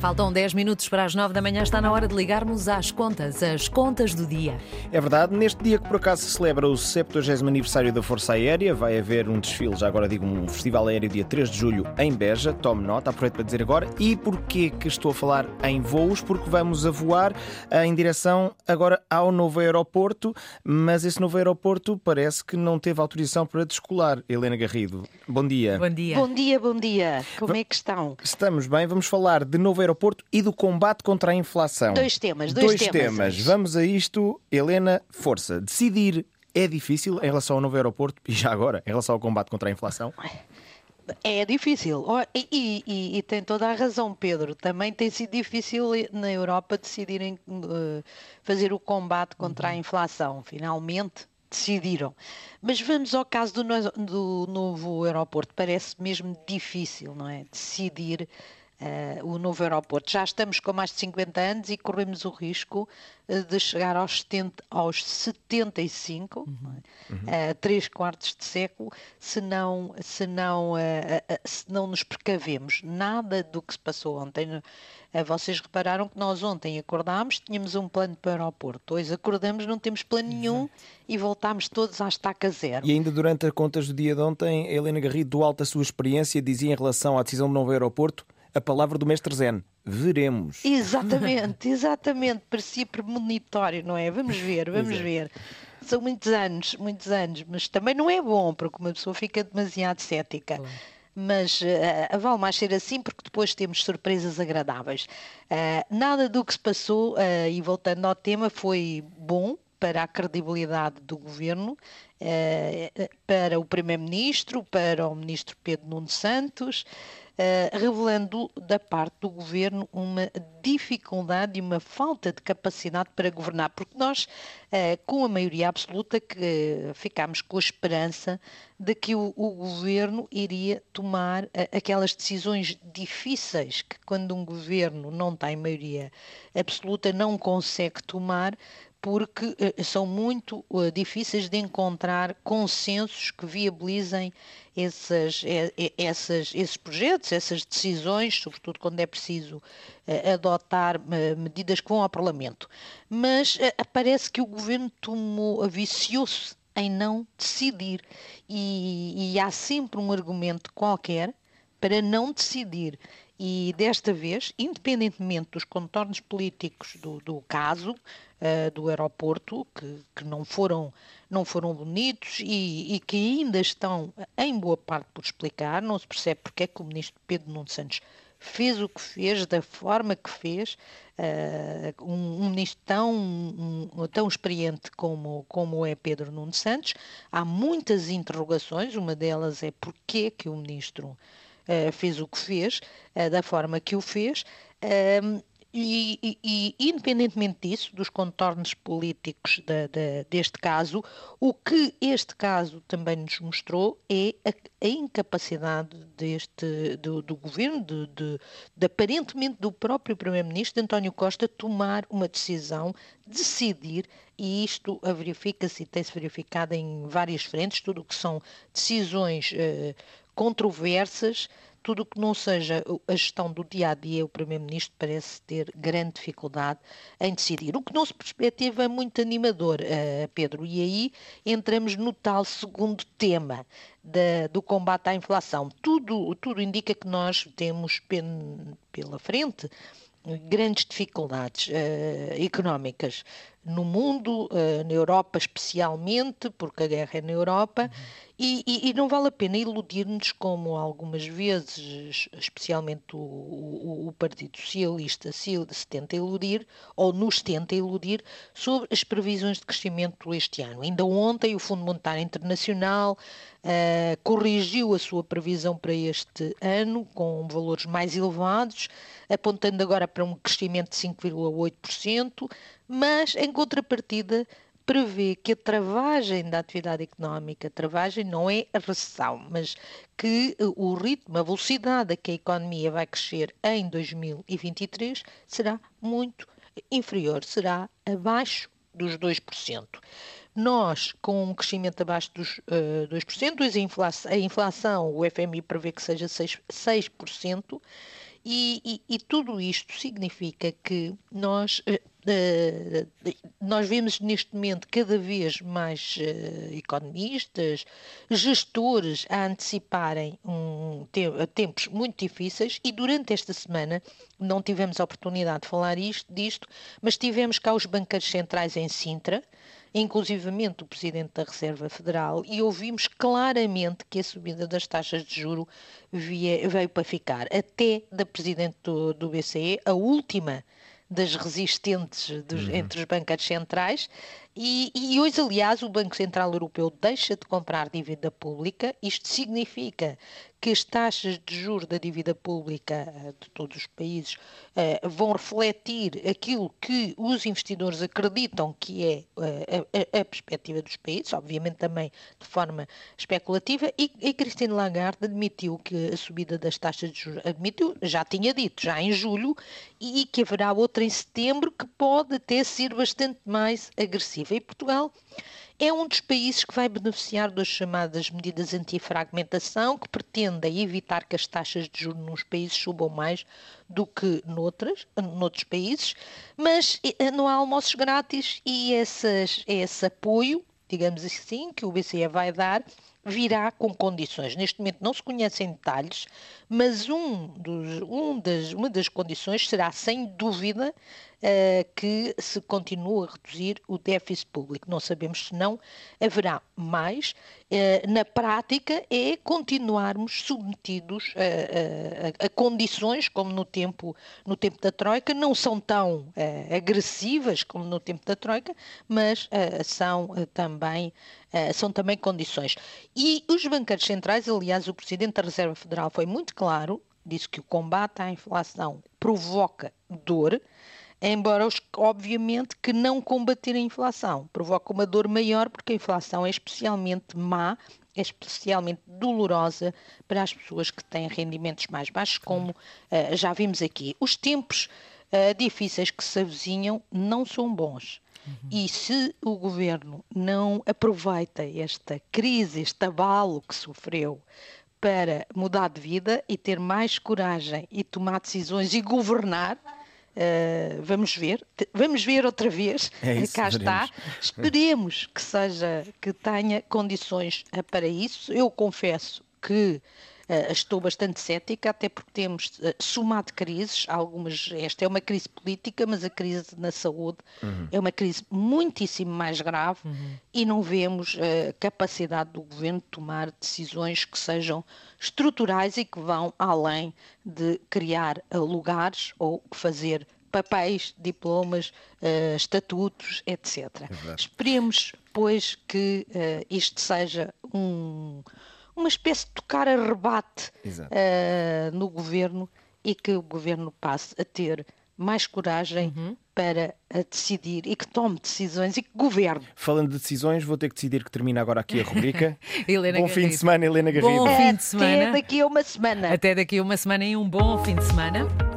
Faltam 10 minutos para as 9 da manhã, está na hora de ligarmos às contas, as contas do dia. É verdade, neste dia que por acaso se celebra o 70 aniversário da Força Aérea, vai haver um desfile, já agora digo um festival aéreo dia 3 de julho em Beja, tome nota, aproveito para dizer agora. E porquê que estou a falar em voos? Porque vamos a voar em direção agora ao novo aeroporto, mas esse novo aeroporto parece que não teve autorização para descolar. Helena Garrido, bom dia. Bom dia. Bom dia, bom dia. Como é que estão? Estamos bem, vamos falar de novo aeroporto aeroporto e do combate contra a inflação. Dois temas, dois, dois temas. temas. Vamos a isto. Helena, força. Decidir é difícil em relação ao novo aeroporto e já agora, em relação ao combate contra a inflação? É difícil. E, e, e, tem toda a razão, Pedro. Também tem sido difícil na Europa decidirem uh, fazer o combate contra a inflação. Finalmente decidiram. Mas vamos ao caso do, do novo aeroporto. Parece mesmo difícil, não é? Decidir uh, o novo aeroporto. Já estamos com mais de 50 anos e corremos o risco uh, de chegar aos, 70, aos 75, uhum. uh, três quartos de século, se não, se, não, se não nos precavemos. Nada do que se passou ontem. Vocês repararam que nós ontem acordámos, tínhamos um plano para o aeroporto. Hoje acordamos, não temos plano nenhum e voltámos todos à estaca zero. E ainda durante as contas do dia de ontem, Helena Garrido, do alto da sua experiência, dizia em relação à decisão do novo aeroporto a palavra do mestre Zen. Veremos. Exatamente, exatamente. Parecia premonitório, não é? Vamos ver, vamos Exato. ver. São muitos anos, muitos anos, mas também não é bom, porque uma pessoa fica demasiado cética. Claro. Mas uh, vale mais ser assim, porque depois temos surpresas agradáveis. Uh, nada do que se passou, uh, e voltando ao tema, foi bom para a credibilidade do governo, para o Primeiro-Ministro, para o Ministro Pedro Nuno Santos. Eh, revelando da parte do governo uma dificuldade e uma falta de capacidade para governar, porque nós, com a maioria absoluta, que ficámos com a esperança de que o, o governo iria tomar aquelas decisões difíceis que, quando um governo não tem maioria absoluta, não consegue tomar, porque uh, são muito difíceis de encontrar consensos que viabilizem esses, projetos, essas decisões, sobretudo quando é preciso adotar medidas que vão ao Parlamento. Mas parece que o governo tomou, viciou-se em não decidir e, e há sempre um argumento qualquer para não decidir. E desta vez, independentemente dos contornos políticos do, do caso, uh, do aeroporto, que, que, não, foram, não foram bonitos e, e, que ainda estão, em boa parte, por explicar, não se percebe porque é que o ministro Pedro Nuno Santos fez o que fez, da forma que fez, uh, um, um, ministro tão, um, tão experiente como, como é Pedro Nuno Santos. Há muitas interrogações, uma delas é porquê que o ministro uh, fez o que fez, uh, da forma que o fez. E, e, e, independentemente disso, dos contornos políticos de, de, deste caso, o que este caso também nos mostrou é a, a incapacidade deste, do, do governo, de, de, de, aparentemente do próprio Primeiro-Ministro António Costa, tomar uma decisão, decidir, e isto verifica-se e tem-se verificado em várias frentes, tudo o que são decisões eh, controversas tudo o que não seja a gestão do dia a dia, o Primeiro-Ministro parece ter grande dificuldade em decidir. O que não se perspectiva é muito animador, uh, Pedro. E aí entramos no tal segundo tema da, do combate à inflação. Tudo, tudo indica que nós temos pen, pela frente grandes dificuldades uh, económicas no mundo, uh, na Europa especialmente, porque a guerra é na Europa, uhum. e, e, e, não vale a pena iludir-nos como algumas vezes, especialmente o, o, o, Partido Socialista se, se tenta iludir, ou nos tenta iludir, sobre as previsões de crescimento este ano. Ainda ontem o Fundo Monetário Internacional uh, corrigiu a sua previsão para este ano com valores mais elevados, apontando agora para um crescimento de 5,8%, mas em contrapartida prevê que a travagem da atividade económica, a travagem não é a recessão, mas que o ritmo, a velocidade a que a economia vai crescer em 2023 será muito inferior, será abaixo dos 2%. Nós, com um crescimento abaixo dos uh, 2%, a inflação, a inflação, o FMI prevê que seja 6%, 6% E, e, e tudo isto significa que nós Uh, nós vemos neste momento cada vez mais uh, economistas, gestores a anteciparem um, te tempos muito difíceis e durante esta semana não tivemos a oportunidade de falar isto, disto, mas tivemos cá os banqueiros centrais em Sintra, inclusivamente o Presidente da Reserva Federal, e ouvimos claramente que a subida das taxas de juro via, veio para ficar, até da Presidente do, do BCE, a última das resistentes dos, uhum. entre os bancos centrais. E, e, hoje, aliás, o Banco Central Europeu deixa de comprar dívida pública. Isto significa que as taxas de juros da dívida pública eh, de todos os países uh, vão refletir aquilo que os investidores acreditam que é uh, a, a, perspectiva dos países, obviamente também de forma especulativa, e, e Christine Lagarde admitiu que a subida das taxas de juros, admitiu, já tinha dito, já em julho, e que haverá outra em setembro que pode até ser bastante mais agressiva. E Portugal é um dos países que vai beneficiar das chamadas medidas anti-fragmentação, que pretendem evitar que as taxas de juros nos países subam mais do que noutras, noutros países, mas eh, não há almoços grátis e essas, esse apoio, digamos assim, que o BCE vai dar, virá com condições. Neste momento não se conhecem detalhes, mas um dos, um das, uma das condições será, sem dúvida, uh, que se continue a reduzir o déficit público. Não sabemos se não haverá mais. Uh, na prática, é continuarmos submetidos a, a, a, condições como no tempo, no tempo da Troika, não são tão uh, agressivas como no tempo da Troika, mas são também são também condições. E os banqueiros centrais, aliás, o Presidente da Reserva Federal foi muito claro, disse que o combate à inflação provoca dor, embora obviamente que não combater a inflação provoca uma dor maior porque a inflação é especialmente má, é especialmente dolorosa para as pessoas que têm rendimentos mais baixos, como uh, já vimos aqui. Os tempos uh, difíceis que se avizinham não são bons. Uhum. E se o governo não aproveita esta crise, este abalo que sofreu para mudar de vida e ter mais coragem e tomar decisões e governar, Uh, vamos ver, vamos ver outra vez. É isso, Cá está. Esperemos que seja, que tenha condições para isso. Eu confesso que estou bastante cética, até porque temos uh, somado crises, algumas, esta é uma crise política, mas a crise na saúde uhum. é uma crise muitíssimo mais grave uhum. e não vemos uh, capacidade do governo de tomar decisões que sejam estruturais e que vão além de criar lugares ou fazer papéis, diplomas, uh, estatutos, etc. É Esperemos, pois, que uh, isto seja um, uma espécie de tocar a rebate uh, no governo e que o governo passe a ter mais coragem uhum. para decidir e que tome decisões e que governe. Falando de decisões, vou ter que decidir que termina agora aqui a rubrica. bom Garrido. fim de semana, Helena Garrido. Bom fim de semana. Até daqui a uma semana. Até daqui a uma semana e um bom fim de semana.